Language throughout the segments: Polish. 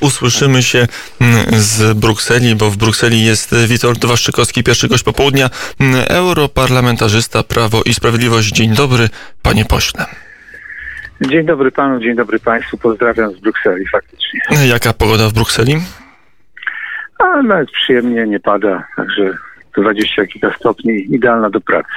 usłyszymy się mm, z Brukseli, bo w Brukseli jest Witold Waszczykowski, pierwszy gość popołudnia, mm, europarlamentarzysta Prawo i Sprawiedliwość. Dzień dobry, panie pośle. Dzień dobry panu, dzień dobry państwu. Pozdrawiam z Brukseli faktycznie. Jaka pogoda w Brukseli? A nawet przyjemnie, nie pada, także 20 kilka stopni, idealna do pracy.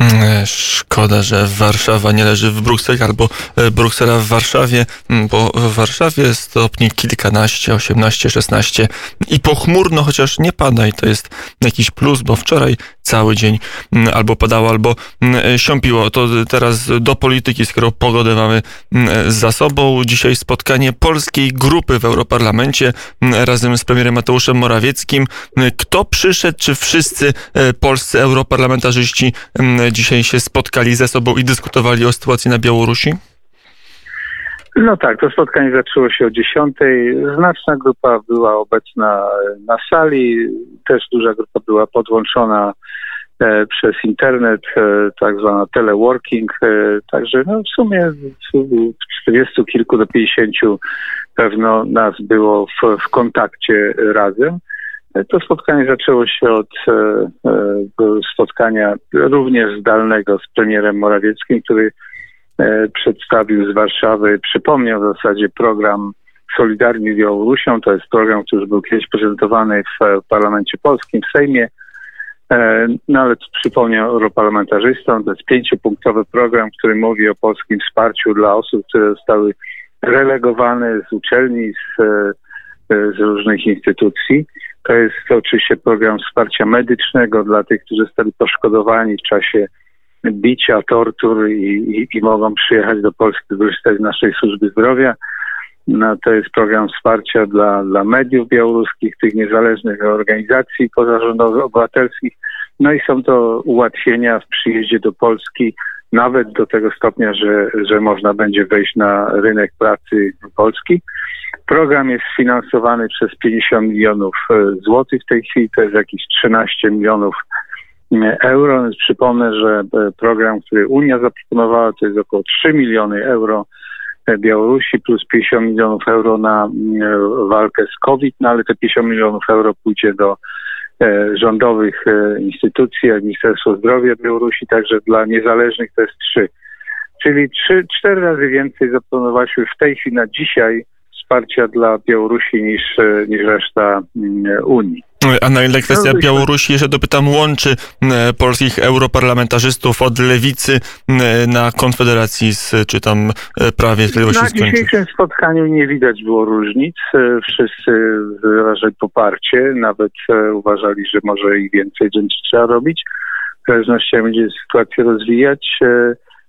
Mm, szkoda, że Warszawa nie leży w Brukseli albo e, Bruksela w Warszawie, mm, bo w Warszawie stopni kilkanaście, osiemnaście, szesnaście i pochmurno, chociaż nie pada i to jest jakiś plus, bo wczoraj cały dzień mm, albo padało, albo e, siąpiło. To teraz do polityki, skoro pogodę mamy za sobą. Dzisiaj spotkanie polskiej grupy w Europarlamencie razem z premierem Mateuszem Morawieckim. Kto przyszedł, czy wszyscy e, polscy europarlamentarzyści dzisiaj się spotkali ze sobą i dyskutowali o sytuacji na Białorusi? No tak, to spotkanie zaczęło się o 10. Znaczna grupa była obecna na sali, też duża grupa była podłączona e, przez internet, e, tak zwana teleworking, e, także no w sumie w 40 kilku do 50 pewno nas było w, w kontakcie razem. To spotkanie zaczęło się od spotkania również zdalnego z premierem Morawieckim, który przedstawił z Warszawy, przypomniał w zasadzie program Solidarni z Białorusią. To jest program, który był kiedyś prezentowany w parlamencie polskim, w Sejmie. No ale przypomniał europarlamentarzystom, to jest pięciopunktowy program, który mówi o polskim wsparciu dla osób, które zostały relegowane z uczelni, z, z różnych instytucji. To jest oczywiście program wsparcia medycznego dla tych, którzy zostali poszkodowani w czasie bicia, tortur i, i, i mogą przyjechać do Polski, korzystać z naszej służby zdrowia. No, to jest program wsparcia dla, dla mediów białoruskich, tych niezależnych organizacji pozarządowych, obywatelskich. No i są to ułatwienia w przyjeździe do Polski, nawet do tego stopnia, że, że można będzie wejść na rynek pracy Polski. Program jest finansowany przez 50 milionów e, złotych w tej chwili, to jest jakieś 13 milionów e, euro. Więc przypomnę, że e, program, który Unia zaproponowała, to jest około 3 miliony euro Białorusi plus 50 milionów euro na walkę z COVID, no ale te 50 milionów euro pójdzie do rządowych instytucji, jak Ministerstwo Zdrowia Białorusi, także dla niezależnych to jest 3. Czyli 3, 4 razy więcej zaplanowaliśmy w tej chwili na dzisiaj wsparcia dla Białorusi niż, e, niż reszta mm, Unii. A na ile kwestia Białorusi, jeszcze dopytam, łączy e, polskich europarlamentarzystów od lewicy e, na Konfederacji z, czy tam prawie Sprawiedliwości Na dzisiejszym spotkaniu nie widać było różnic. Wszyscy wyrażali poparcie, nawet uważali, że może i więcej rzeczy trzeba robić. W zależności będzie sytuacja rozwijać.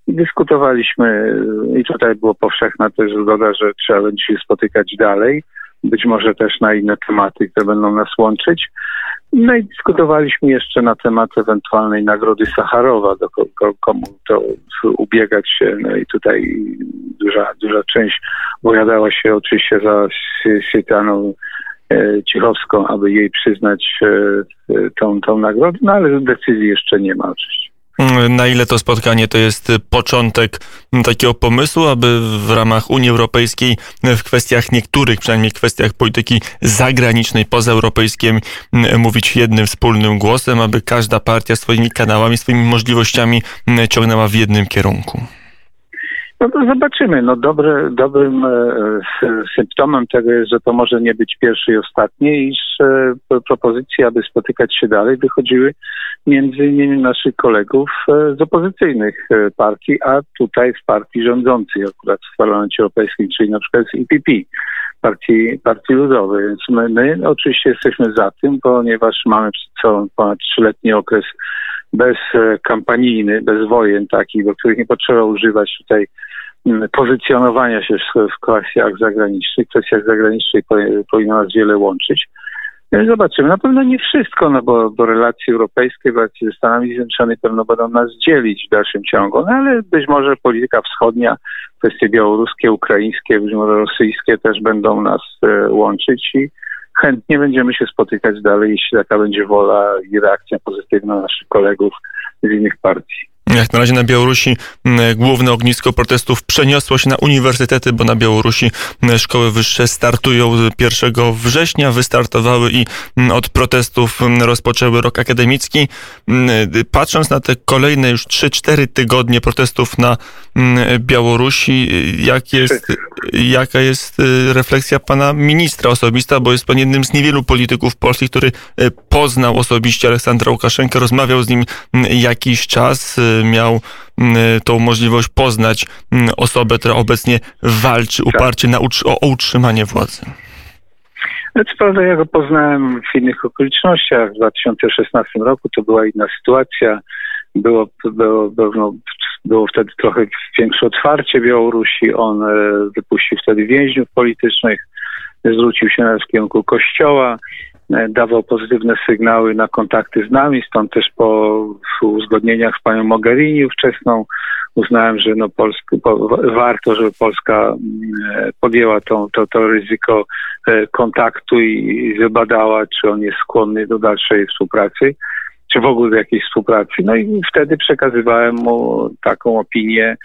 Dyskutowaliśmy i tutaj było powszechna też zgoda, że trzeba będzie się spotykać dalej, być może też na inne tematy, które będą nas łączyć. No i dyskutowaliśmy jeszcze na temat ewentualnej nagrody Sacharowa, do komu to ubiegać się. No i tutaj duża, duża część opowiadała się oczywiście za Sietaną e, Cichowską, aby jej przyznać e, tą, tą nagrodę, no ale decyzji jeszcze nie ma oczywiście. Na ile to spotkanie to jest początek takiego pomysłu, aby w ramach Unii Europejskiej w kwestiach niektórych, przynajmniej kwestiach polityki zagranicznej, pozaeuropejskiej mówić jednym wspólnym głosem, aby każda partia swoimi kanałami, swoimi możliwościami ciągnęła w jednym kierunku? No to zobaczymy. No dobre, dobrym e, symptomem tego jest, że to może nie być pierwszy i ostatni, iż e, propozycje, aby spotykać się dalej, wychodziły między innymi naszych kolegów e, z opozycyjnych partii, a tutaj z partii rządzącej akurat w Parlamencie Europejskim, czyli na przykład z IPP, partii, partii ludowej. Więc my, my oczywiście jesteśmy za tym, ponieważ mamy przed sobą ponad trzyletni okres bez kampanijny, bez wojen takich, do których nie potrzeba używać tutaj pozycjonowania się w kwestiach zagranicznych. Kwestiach zagranicznych powinno nas wiele łączyć. Zobaczymy. Na pewno nie wszystko, no bo, bo relacje europejskie, relacje ze Stanami Zjednoczonymi pewno będą nas dzielić w dalszym ciągu, no ale być może polityka wschodnia, kwestie białoruskie, ukraińskie, być może rosyjskie też będą nas e, łączyć i chętnie będziemy się spotykać dalej, jeśli taka będzie wola i reakcja pozytywna naszych kolegów z innych partii. Jak na razie na Białorusi główne ognisko protestów przeniosło się na uniwersytety, bo na Białorusi szkoły wyższe startują 1 września, wystartowały i od protestów rozpoczęły rok akademicki. Patrząc na te kolejne już 3-4 tygodnie protestów na Białorusi, jak jest, jaka jest y, refleksja pana ministra osobista, bo jest pan jednym z niewielu polityków polskich, który y, poznał osobiście Aleksandra Łukaszenkę, rozmawiał z nim jakiś czas, y, miał mm, tą możliwość poznać mm, osobę, która obecnie walczy tak. uparcie na o, o utrzymanie władzy. Co prawda ja go poznałem w innych okolicznościach. W 2016 roku to była inna sytuacja. Było, było, było, było wtedy trochę większe otwarcie Białorusi. On e, wypuścił wtedy więźniów politycznych, zwrócił się na kierunku kościoła. E, dawał pozytywne sygnały na kontakty z nami, stąd też po uzgodnieniach z panią Mogherini wczesną uznałem, że no Polsku, po, warto, żeby Polska e, podjęła to, to, to ryzyko kontaktu i wybadała, czy on jest skłonny do dalszej współpracy, czy w ogóle jakiejś współpracy. No i wtedy przekazywałem mu taką opinię,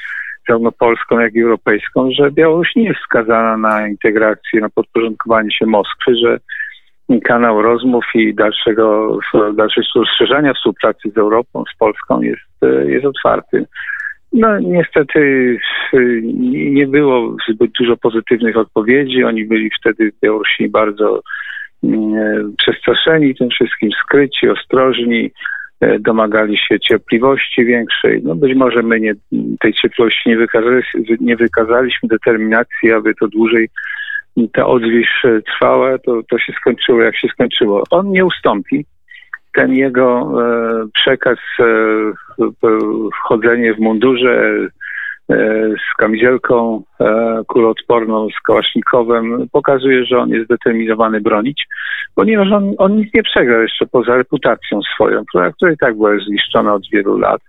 zarówno polską, jak i europejską, że Białoruś nie jest skazana na integrację, na podporządkowanie się Moskwy, że kanał rozmów i dalszego, dalszego rozszerzania współpracy z Europą, z Polską jest, jest otwarty. No niestety nie było zbyt dużo pozytywnych odpowiedzi. Oni byli wtedy Białorusini bardzo przestraszeni tym wszystkim, skryci, ostrożni, e, domagali się cierpliwości większej. No być może my nie, tej cierpliwości nie, wykazali, nie wykazaliśmy, determinacji, aby to dłużej ta odwilż e, trwała, to, to się skończyło jak się skończyło. On nie ustąpi. Ten jego e, przekaz, e, wchodzenie w mundurze e, z kamizelką e, kuloodporną, z kałasznikowem, pokazuje, że on jest zdeterminowany bronić, ponieważ on, on nic nie przegrał jeszcze poza reputacją swoją, która, która i tak była zniszczona od wielu lat.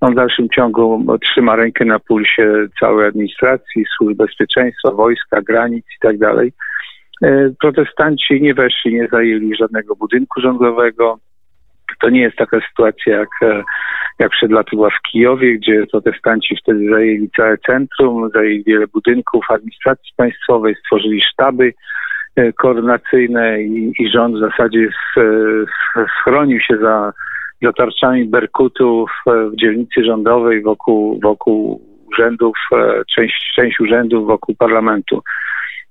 On w dalszym ciągu trzyma rękę na pulsie całej administracji, służb bezpieczeństwa, wojska, granic i tak dalej. E, protestanci nie weszli, nie zajęli żadnego budynku rządowego. To nie jest taka sytuacja jak, e, jak przed laty była w Kijowie, gdzie protestanci wtedy zajęli całe centrum, zajęli wiele budynków administracji państwowej, stworzyli sztaby e, koordynacyjne i, i rząd w zasadzie schronił się za za tarczami Berkutów e, w dzielnicy rządowej wokół, wokół urzędów, część, część urzędów wokół parlamentu.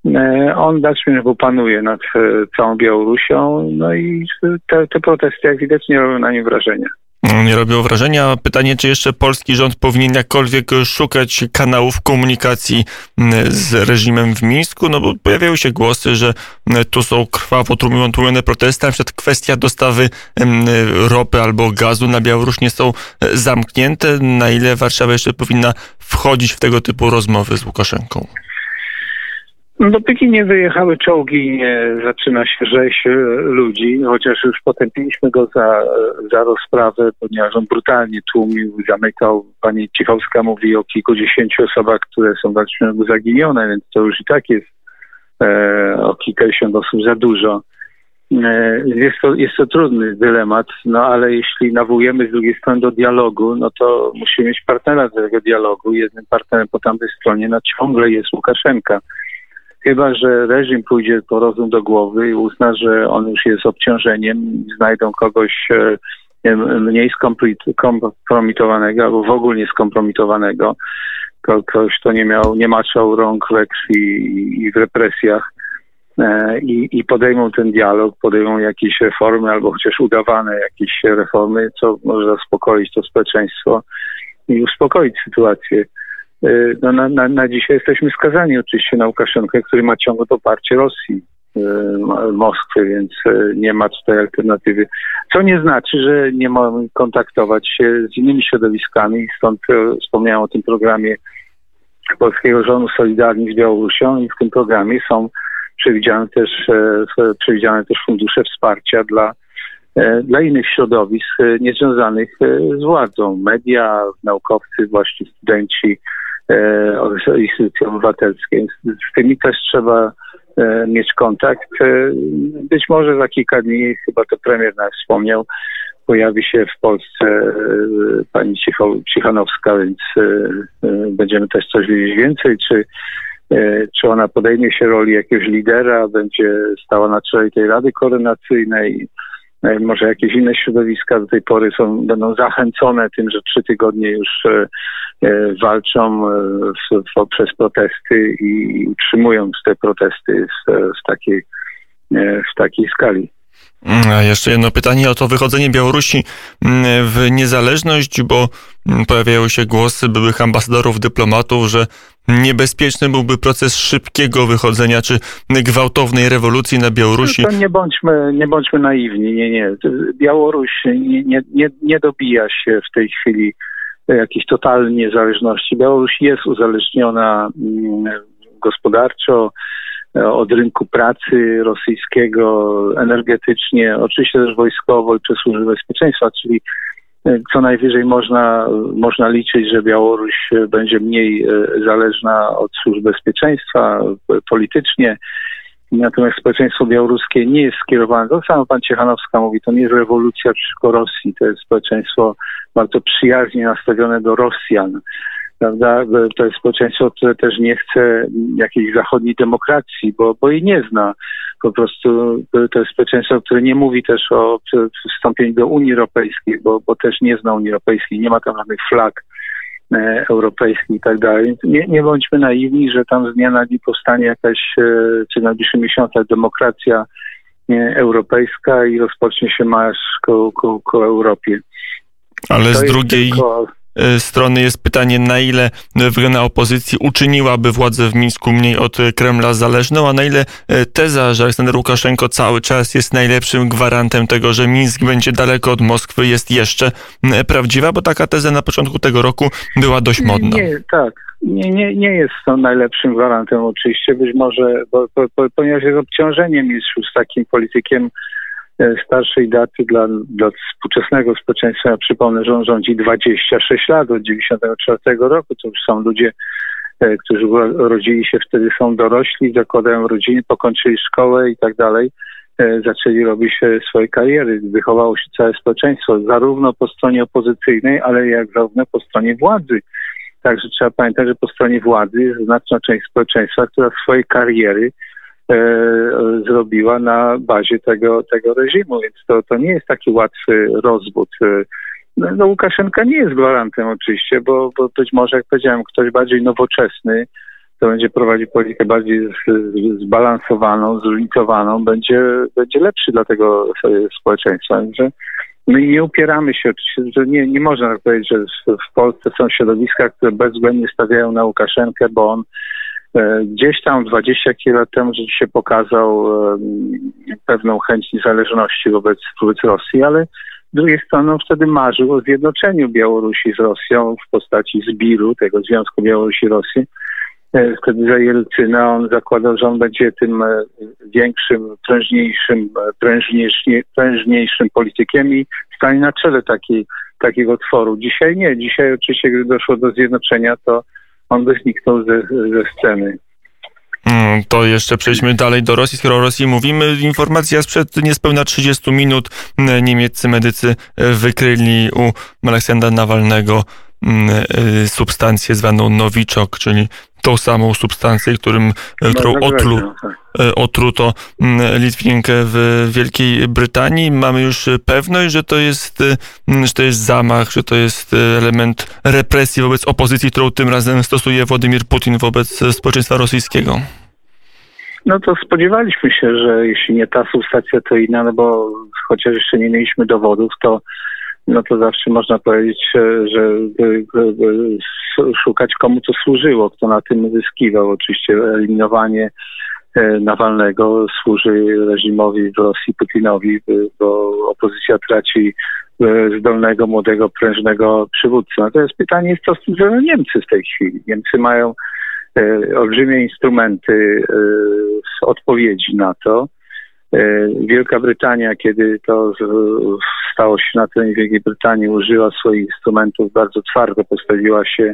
E, on dalszym panuje nad całą Białorusią, no i te, te protesty, jak widać, nie robią na nim wrażenia nie robiło wrażenia. Pytanie, czy jeszcze polski rząd powinien jakkolwiek szukać kanałów komunikacji z reżimem w Mińsku? No bo pojawiają się głosy, że tu są krwawo tłumione protesty, na przykład kwestia dostawy ropy albo gazu na Białoruś nie są zamknięte. Na ile Warszawa jeszcze powinna wchodzić w tego typu rozmowy z Łukaszenką? No, dopóki nie wyjechały czołgi, nie zaczyna się rzeź e, ludzi, chociaż już potępiliśmy go za, za rozprawę, ponieważ on brutalnie tłumił, zamykał. Pani Cichowska mówi o kilkudziesięciu osobach, które są w zaginione, więc to już i tak jest e, o kilkadziesiąt osób za dużo. E, jest, to, jest to trudny dylemat, no ale jeśli nawołujemy z drugiej strony do dialogu, no to musimy mieć partnera do tego dialogu. Jednym partnerem po tamtej stronie no, ciągle jest Łukaszenka. Chyba, że reżim pójdzie po rozum do głowy i uzna, że on już jest obciążeniem, znajdą kogoś e, mniej skompromitowanego albo w ogóle nie skompromitowanego, kogoś, kto nie miał, nie maczał rąk we krwi i w represjach e, i, i podejmą ten dialog, podejmą jakieś reformy albo chociaż udawane jakieś reformy, co może zaspokoić to społeczeństwo i uspokoić sytuację. Y, no, na, na, na dzisiaj jesteśmy skazani oczywiście na Łukaszenkę, który ma ciągle poparcie Rosji, y, Moskwy, więc y, nie ma tutaj alternatywy. Co nie znaczy, że nie możemy kontaktować się z innymi środowiskami. Stąd wspomniałem o tym programie Polskiego Rządu Solidarni z Białorusią i w tym programie są przewidziane też, przewidziane też fundusze wsparcia dla, dla innych środowisk niezwiązanych z władzą. Media, naukowcy, właśnie studenci, E, instytucje obywatelskie. Z tymi też trzeba e, mieć kontakt. E, być może za kilka dni, chyba to premier nas wspomniał, pojawi się w Polsce e, pani Cichanowska, więc będziemy też coś wiedzieć więcej, czy, czy ona podejmie się roli jakiegoś lidera, będzie stała na czele tej Rady Koordynacyjnej, może jakieś inne środowiska do tej pory są, będą zachęcone tym, że trzy tygodnie już walczą w, w, przez protesty i utrzymują te protesty w takiej w takiej skali. A jeszcze jedno pytanie o to wychodzenie Białorusi mm, w niezależność, bo mm, pojawiają się głosy byłych ambasadorów, dyplomatów, że niebezpieczny byłby proces szybkiego wychodzenia czy gwałtownej rewolucji na Białorusi. No nie bądźmy, nie bądźmy naiwni, nie, nie. Białoruś nie, nie, nie, nie dobija się w tej chwili jakiejś totalnej niezależności. Białoruś jest uzależniona mm, gospodarczo, E, od rynku pracy rosyjskiego, energetycznie, oczywiście też wojskowo i przez służby bezpieczeństwa, czyli e, co najwyżej można, można liczyć, że Białoruś będzie mniej e, zależna od służb bezpieczeństwa politycznie. Natomiast społeczeństwo białoruskie nie jest skierowane, to samo pan Ciechanowska mówi, to nie jest rewolucja przeciwko Rosji, to jest społeczeństwo bardzo przyjaźnie nastawione do Rosjan prawda? To jest społeczeństwo, które też nie chce jakiejś zachodniej demokracji, bo, bo jej nie zna. Po prostu to jest społeczeństwo, które nie mówi też o wstąpieniu do Unii Europejskiej, bo, bo też nie zna Unii Europejskiej, nie ma tam żadnych flag e, europejskich i tak dalej. Nie, nie bądźmy naiwni, że tam z dnia na dzień powstanie jakaś, e, czy w najbliższych miesiącach demokracja e, europejska i rozpocznie się marsz ku, ku, ku Europie. Ale to z drugiej... Tylko strony jest pytanie, na ile wygrana opozycji uczyniłaby władzę w Mińsku mniej od Kremla zależną, a na ile e, teza, że Aleksander Łukaszenko cały czas jest najlepszym gwarantem tego, że Mińsk będzie daleko od Moskwy, jest jeszcze prawdziwa, bo taka teza na początku tego roku była dość modna. Nie, tak. Nie, nie, nie jest to najlepszym gwarantem oczywiście, być może, bo, bo, bo, ponieważ jest obciążeniem jest już takim politykiem E, starszej daty dla, dla współczesnego społeczeństwa. Ja przypomnę, że on rządzi 26 lat od 94 roku. To już są ludzie, e, którzy urodzili się wtedy, są dorośli, zakładają rodziny, pokończyli szkołę i tak dalej. E, zaczęli robić swoje kariery. Wychowało się całe społeczeństwo, zarówno po stronie opozycyjnej, ale jak zarówno po stronie władzy. Także trzeba pamiętać, że po stronie władzy jest znaczna część społeczeństwa, która swoje kariery E, zrobiła na bazie tego, tego reżimu, więc to, to nie jest taki łatwy rozwód. E, no, no Łukaszenka nie jest gwarantem oczywiście, bo, bo być może, jak powiedziałem, ktoś bardziej nowoczesny, to będzie prowadził politykę bardziej zbalansowaną, zróżnicowaną, będzie, będzie lepszy dla tego społeczeństwa. Że my nie upieramy się, że nie, nie można tak powiedzieć, że w Polsce są środowiska, które bezwzględnie stawiają na Łukaszenkę, bo on E, gdzieś tam 20 lat temu rzeczywiście pokazał pewną chęć niezależności wobec, wobec Rosji, ale z drugiej strony wtedy marzył o zjednoczeniu Białorusi z Rosją w postaci Zbiru, tego Związku Białorusi-Rosji. E, wtedy za Jelcyna on zakładał, że on będzie tym e, większym, prężniejszym, prężniejszym politykiem i stanie na czele takiego tworu. Dzisiaj nie. Dzisiaj oczywiście, gdy doszło do zjednoczenia, to on zniknął ze, ze sceny. Mm, to jeszcze przejdźmy dalej do Rosji. Skoro o Rosji mówimy, informacja sprzed niespełna 30 minut. Mm, niemieccy medycy e, wykryli u Aleksandra Nawalnego mm, e, substancję zwaną nowiczok, czyli tą samą substancję, którym, e, którą otru, tak. E, otruto mm, Litwinkę w Wielkiej Brytanii. Mamy już pewność, że to jest, e, że to jest zamach, że to jest element represji wobec opozycji, którą tym razem stosuje Władimir Putin wobec społeczeństwa rosyjskiego. No to spodziewaliśmy się, że jeśli nie ta substancja, to inna, no bo chociaż jeszcze nie mieliśmy dowodów, to no to zawsze można powiedzieć, że szukać komu to służyło, kto na tym zyskiwał. Oczywiście eliminowanie e, Nawalnego służy reżimowi w Rosji, Putinowi, bo opozycja traci e, zdolnego, młodego, prężnego przywódcę. Natomiast pytanie jest, co stwierdzą Niemcy w tej chwili. Niemcy mają e, olbrzymie instrumenty odpowiedzi na to. E, Wielka Brytania, kiedy to stało się na terenie Wielkiej Brytanii, użyła swoich instrumentów, bardzo twardo postawiła się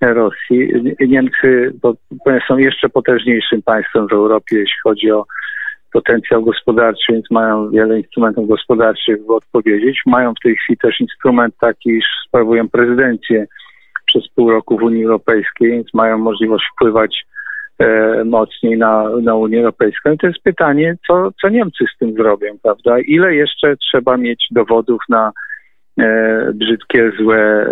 Rosji. Niemcy bo są jeszcze potężniejszym państwem w Europie, jeśli chodzi o potencjał gospodarczy, więc mają wiele instrumentów gospodarczych, by odpowiedzieć. Mają w tej chwili też instrument taki, iż sprawują prezydencję przez pół roku w Unii Europejskiej, więc mają możliwość wpływać mocniej na, na Unię Europejską. I to jest pytanie, co, co Niemcy z tym zrobią, prawda? Ile jeszcze trzeba mieć dowodów na e, brzydkie, złe, e,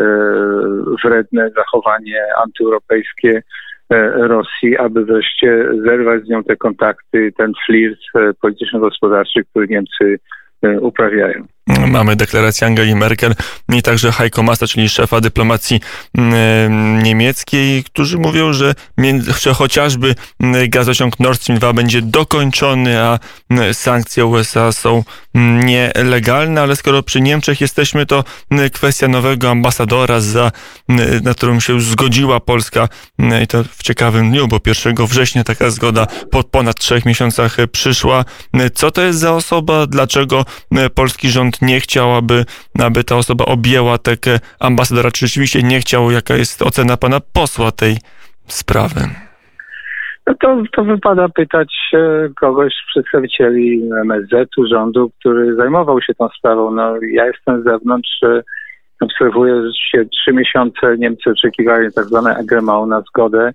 wredne zachowanie antyeuropejskie e, Rosji, aby wreszcie zerwać z nią te kontakty, ten flirt e, polityczno-gospodarczy, który Niemcy e, uprawiają. Mamy deklarację Angeli Merkel i także Heiko Masta, czyli szefa dyplomacji mm, niemieckiej, którzy mówią, że, że chociażby mm, gazociąg Nord Stream 2 będzie dokończony, a mm, sankcje USA są nielegalne, ale skoro przy Niemczech jesteśmy, to kwestia nowego ambasadora, za, na którą się zgodziła Polska i to w ciekawym dniu, bo 1 września taka zgoda po ponad trzech miesiącach przyszła. Co to jest za osoba? Dlaczego polski rząd nie chciał, aby, aby ta osoba objęła tekę ambasadora. Czy rzeczywiście nie chciał? Jaka jest ocena pana posła tej sprawy? No to, to wypada pytać kogoś z przedstawicieli MSZ-u, rządu, który zajmował się tą sprawą. No, ja jestem z zewnątrz, obserwuję, że się trzy miesiące Niemcy oczekiwali tak zwane agremą na zgodę.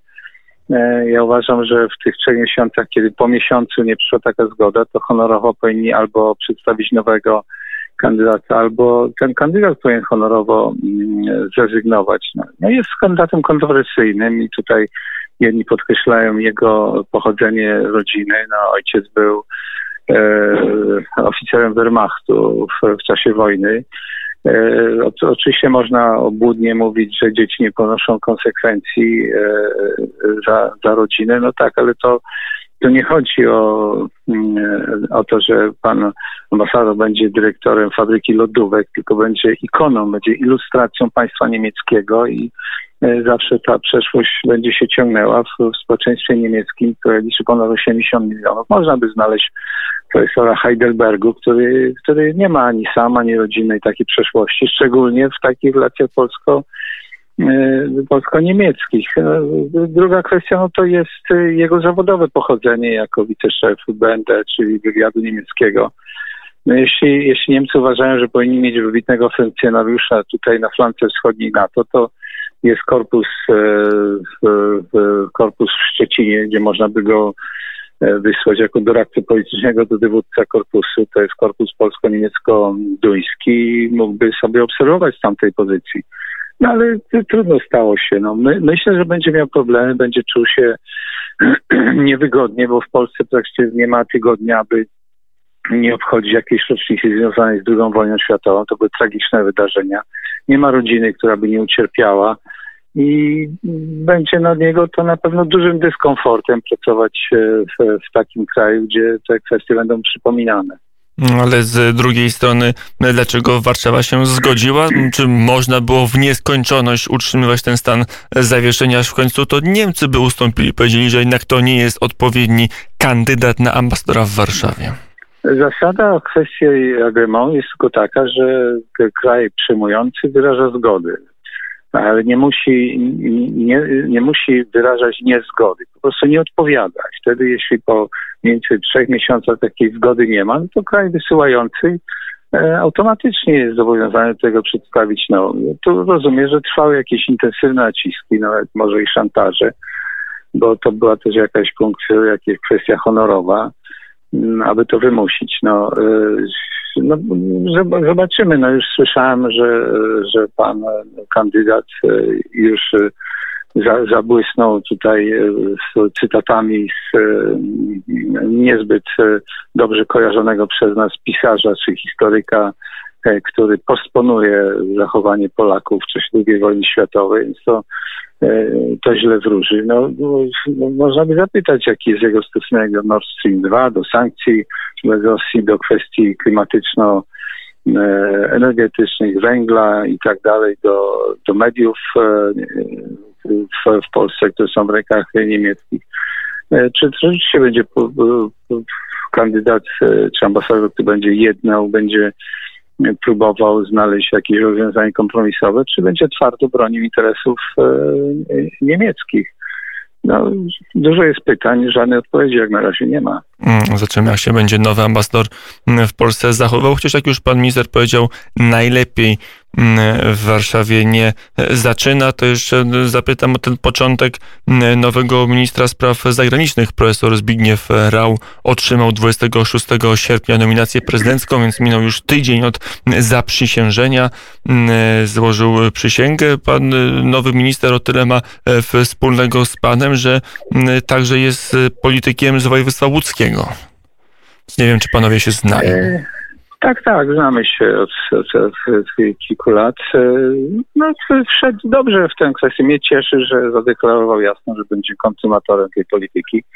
E, ja uważam, że w tych trzech miesiącach, kiedy po miesiącu nie przyszła taka zgoda, to honorowo powinni albo przedstawić nowego kandydata, albo ten kandydat powinien honorowo mm, zrezygnować. No, no jest kandydatem kontrowersyjnym i tutaj jedni podkreślają jego pochodzenie rodziny. No, ojciec był e, oficerem Wehrmachtu w, w czasie wojny. E, oczywiście można obłudnie mówić, że dzieci nie ponoszą konsekwencji e, za, za rodzinę, no tak, ale to tu nie chodzi o, mm, o to, że pan ambasador będzie dyrektorem fabryki lodówek, tylko będzie ikoną, będzie ilustracją państwa niemieckiego i e, zawsze ta przeszłość będzie się ciągnęła w, w społeczeństwie niemieckim, które liczy ponad 80 milionów. Można by znaleźć profesora Heidelbergu, który, który nie ma ani sam, ani rodzinnej takiej przeszłości, szczególnie w takich relacjach polsko- Y, polsko-niemieckich. Y, druga kwestia no to jest y, jego zawodowe pochodzenie jako wiceszef BND, czyli wywiadu niemieckiego. No jeśli, jeśli Niemcy uważają, że powinni mieć wybitnego funkcjonariusza tutaj na flance wschodniej NATO, to jest korpus, korpus w Szczecinie, gdzie można by go wysłać jako doradcę politycznego do dowódca korpusu. To jest korpus polsko-niemiecko-duński i mógłby sobie obserwować z tamtej pozycji. No ale trudno stało się. No, my, myślę, że będzie miał problemy, będzie czuł się niewygodnie, bo w Polsce praktycznie nie ma tygodnia, aby nie obchodzić jakiejś rocznicy związanej z II wojną światową. To były tragiczne wydarzenia. Nie ma rodziny, która by nie ucierpiała i będzie na niego to na pewno dużym dyskomfortem pracować w, w takim kraju, gdzie te kwestie będą przypominane. Ale z drugiej strony, dlaczego Warszawa się zgodziła? Czy można było w nieskończoność utrzymywać ten stan zawieszenia, aż w końcu to Niemcy by ustąpili? Powiedzieli, że jednak to nie jest odpowiedni kandydat na ambasadora w Warszawie. Zasada kwestii agremont jest tylko taka, że kraj przyjmujący wyraża zgody nie musi, nie, nie musi wyrażać niezgody, po prostu nie odpowiadać. Wtedy, jeśli po mniej więcej trzech miesiącach takiej zgody nie ma, no to kraj wysyłający e, automatycznie jest zobowiązany do tego przedstawić. No, tu rozumiem, że trwały jakieś intensywne naciski, nawet może i szantaże, bo to była też jakaś punkt, jakaś kwestia honorowa, aby to wymusić. No, e, no, zobaczymy. No już słyszałem, że, że pan kandydat e, już e, za, zabłysnął tutaj z cytatami z niezbyt dobrze kojarzonego przez nas pisarza czy historyka, który postponuje zachowanie Polaków w czasie II wojny światowej, więc to, to źle wróży. No, no, można by zapytać, jaki jest jego stosunek do Nord Stream 2, do sankcji, Rosji do kwestii klimatyczno energetycznych, węgla i tak dalej, do, do mediów e, w, w Polsce, które są w rękach niemieckich. E, czy rzeczywiście będzie kandydat e, czy ambasador, który będzie jednał, będzie próbował znaleźć jakieś rozwiązanie kompromisowe, czy będzie twardo bronił interesów niemieckich? No, dużo jest pytań, żadnej odpowiedzi jak na razie nie ma. Mm, zobaczymy, jak się będzie nowy ambasador mm, w Polsce zachowywał. Chociaż jak już pan minister powiedział, najlepiej w Warszawie nie zaczyna, to jeszcze zapytam o ten początek nowego ministra spraw zagranicznych. Profesor Zbigniew Rał otrzymał 26 sierpnia nominację prezydencką, więc minął już tydzień od zaprzysiężenia. Złożył przysięgę. Pan nowy minister o tyle ma wspólnego z panem, że także jest politykiem z województwa łódzkiego. Nie wiem, czy panowie się znają. E, tak, tak, znamy się od, od, od, od kilku lat. E, no, wszedł dobrze w tę kwestię. Mnie cieszy, że zadeklarował jasno, że będzie konsumatorem tej polityki.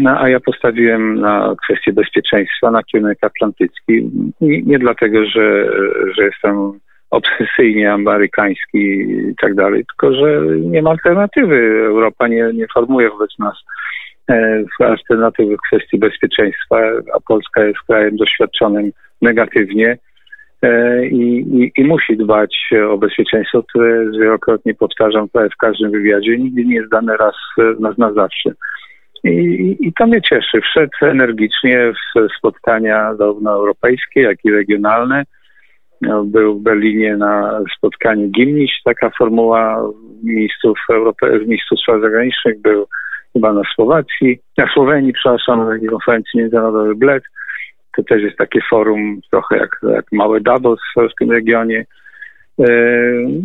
No, a ja postawiłem na kwestię bezpieczeństwa, na kierunek atlantycki. Nie, nie dlatego, że, że jestem obsesyjnie amerykański i tak dalej, tylko że nie ma alternatywy. Europa nie, nie formuje wobec nas E, alternatywy w kwestii bezpieczeństwa, a Polska jest krajem doświadczonym negatywnie e, i, i, i musi dbać o bezpieczeństwo, które wielokrotnie powtarzam w każdym wywiadzie, nigdy nie jest dane raz na, na zawsze. I, I, to mnie cieszy. Wszedł energicznie w spotkania zarówno europejskie, jak i regionalne. No, był w Berlinie na spotkaniu Gimniś, taka formuła ministrów, Europe- ministrów spraw zagranicznych. Był chyba na Słowacji, na Słowenii, przepraszam, na takiej konferencji międzynarodowej BLED. To też jest takie forum trochę jak, jak małe Davos w tym regionie. E,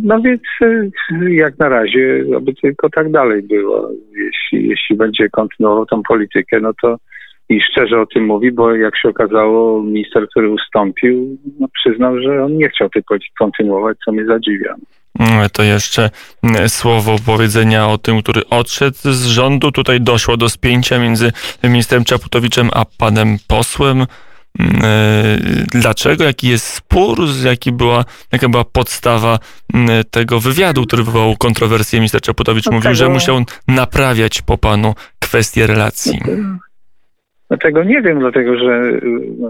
no więc e, jak na razie, aby tylko tak dalej było. Jeśli, jeśli będzie kontynuował tą politykę, no to i szczerze o tym mówi, bo jak się okazało, minister, który ustąpił, no przyznał, że on nie chciał tej polityki kontynuować, co mnie zadziwia. Mm, to jeszcze mm, słowo powiedzenia o tym, który odszedł z rządu. Tutaj doszło do spięcia między ministrem Czaputowiczem a panem posłem. Mm, e, dlaczego? Jaki jest spór? Jaki była, jaka była podstawa tego wywiadu, który wywołał kontrowersję? Minister Czaputowicz no mówił, że musiał naprawiać po panu kwestię relacji. No tego nie wiem, dlatego że no,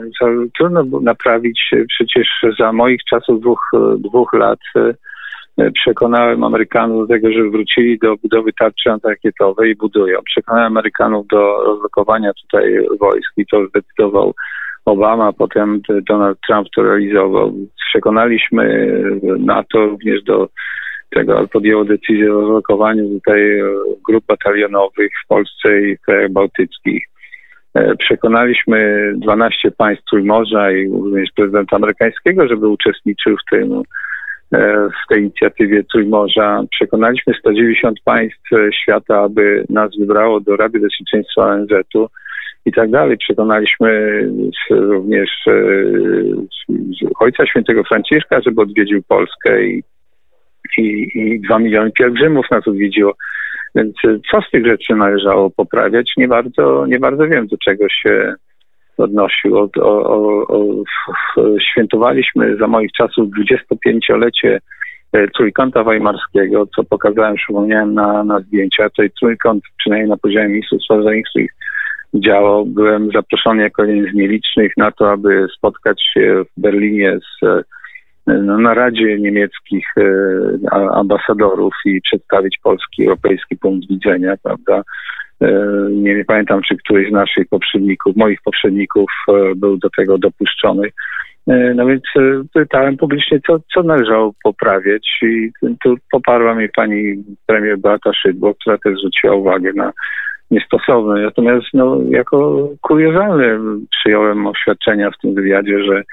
trudno naprawić przecież za moich czasów dwóch, dwóch lat przekonałem Amerykanów do tego, żeby wrócili do budowy tarczy antyrakietowej i budują. Przekonałem Amerykanów do rozlokowania tutaj wojsk i to zdecydował Obama, potem Donald Trump to realizował. Przekonaliśmy NATO również do tego, podjęło decyzję o rozlokowaniu tutaj grup batalionowych w Polsce i w krajach bałtyckich. E, przekonaliśmy 12 państw Trójmorza i również prezydenta amerykańskiego, żeby uczestniczył w tym E, w tej inicjatywie Trójmorza. Przekonaliśmy 190 państw świata, aby nas wybrało do Rady Bezpieczeństwa ONZ-u i tak dalej. Przekonaliśmy również e, Ojca Świętego Franciszka, żeby odwiedził Polskę i, i, i 2 miliony pielgrzymów nas odwiedziło. Więc co z tych rzeczy należało poprawiać? Nie bardzo, nie bardzo wiem, do czego się odnosił. O, o, o, świętowaliśmy za moich czasów 25-lecie e, trójkąta weimarskiego, co pokazałem, przypomniałem na, na zdjęciach. Tutaj trójkąt, przynajmniej na poziomie Ministerstwa Spraw Zagranicznych działał. Byłem zaproszony jako jeden z nielicznych na to, aby spotkać się w Berlinie z, e, no, na Radzie Niemieckich e, ambasadorów i przedstawić polski, europejski punkt widzenia, prawda? E, nie, pamiętam, czy któryś z naszych poprzedników, moich poprzedników e, był do tego dopuszczony. E, no więc pytałem publicznie, co, co należało poprawiać i tu poparła mnie pani premier Beata Szydło, która też zwróciła uwagę na niestosowne. Natomiast no, jako kuriozalne przyjąłem oświadczenia w tym wywiadzie, że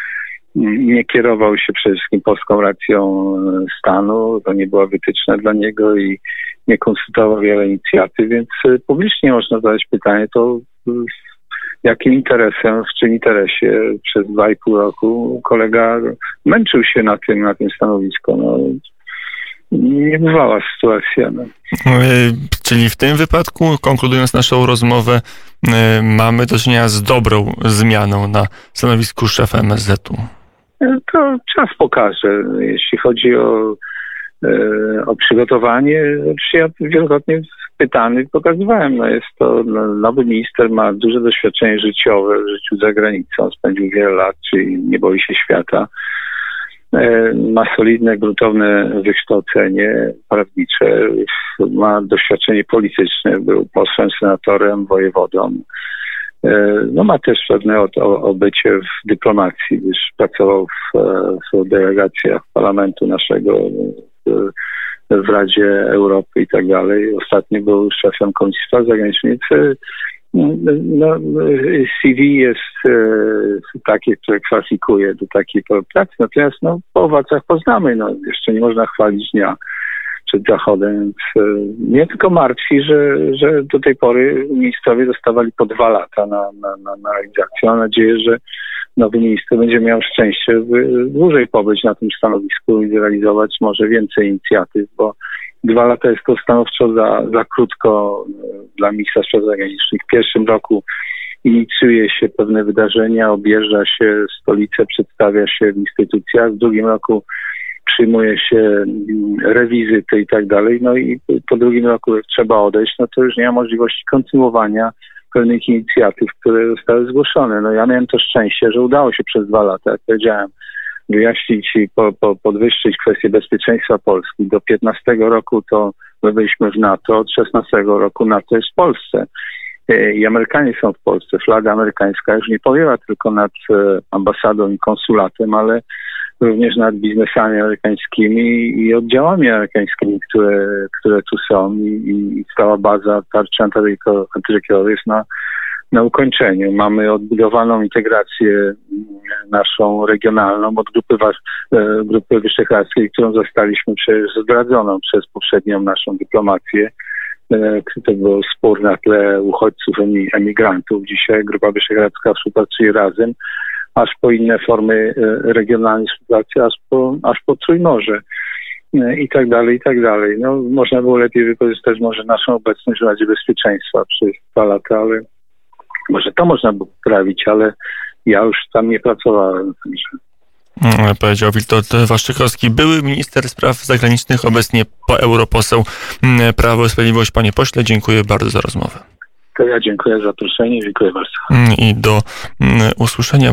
nie kierował się przede wszystkim polską racją stanu, to nie była wytyczna dla niego i nie konsultował wiele inicjatyw, więc y, publicznie można zadać pytanie, to y, jakim interesem, w czym interesie przez dwa i pół roku kolega męczył się na tym, na tym stanowisku. No, niebywała sytuacja. No. Y, czyli w tym wypadku, konkludując naszą rozmowę, mamy do czynienia z dobrą zmianą na stanowisku szefa MSZ-u. To czas pokaże. Jeśli chodzi o E, o przygotowanie. Ja wielokrotnie pytany pokazywałem, no jest to no, nowy minister, ma duże doświadczenie życiowe w życiu za granicą, spędził wiele lat, czyli nie boi się świata. E, ma solidne, gruntowne wykształcenie prawnicze, ma doświadczenie polityczne, był posłem, senatorem, wojewodą. no ma też pewne obycie w dyplomacji, gdyż pracował w, w delegacjach parlamentu naszego w, w Radzie Europy i tak dalej. Ostatnio był szefem Komisji Spraw Zagranicznych. No, CV jest e, takie, które kwalifikuje do takiej pracy, natomiast no, po owocach poznamy. No, jeszcze nie można chwalić dnia przed zachodem. E, mnie tylko martwi, że, że do tej pory ministrowie dostawali po dwa lata na, na, na, na realizację. Mam nadzieję, że nowy minister będzie miał szczęście dłużej pobyć na tym stanowisku i zrealizować może więcej inicjatyw, bo dwa lata jest to stanowczo za, za krótko e, dla ministra spraw zagranicznych. W pierwszym roku inicjuje się pewne wydarzenia, objeżdża się stolicę, przedstawia się w instytucjach. W drugim roku przyjmuje się mm, rewizyty i tak dalej. No i po drugim roku, trzeba odejść, no to już nie ma możliwości kontynuowania pewnych inicjatyw, które zostały zgłoszone. No ja miałem to szczęście, że udało się przez dwa lata, jak powiedziałem, wyjaśnić i po, po, podwyższyć kwestię bezpieczeństwa Polski. Do 15 roku to my byliśmy w NATO, od 16 roku NATO jest w Polsce. E, I Amerykanie są w Polsce. Flaga amerykańska już nie powiewa tylko nad e, ambasadą i konsulatem, ale również nad biznesami amerykańskimi i oddziałami amerykańskimi, które, które tu są i, i cała baza tarczy antyrekiowej jest na, na ukończeniu. Mamy odbudowaną integrację naszą regionalną od grupy, e, grupy Wyszehradzkiej, którą zostaliśmy przecież zdradzoną przez poprzednią naszą dyplomację. E, to był spór na tle uchodźców, emigrantów. Dzisiaj Grupa Wyszehradzka współpracuje razem aż po inne formy e, regionalnej współpracy, aż po, aż po Trójmorze e, i tak dalej, i tak dalej. No, można było lepiej wykorzystać może naszą obecność w Radzie Bezpieczeństwa przez dwa lata, ale może to można było poprawić, ale ja już tam nie pracowałem. Mm, powiedział Witold Waszczykowski, były minister spraw zagranicznych, obecnie europoseł mm, Prawo i Sprawiedliwość. Panie pośle, dziękuję bardzo za rozmowę. To ja dziękuję za zaproszenie, dziękuję bardzo. Mm, I do usłyszenia.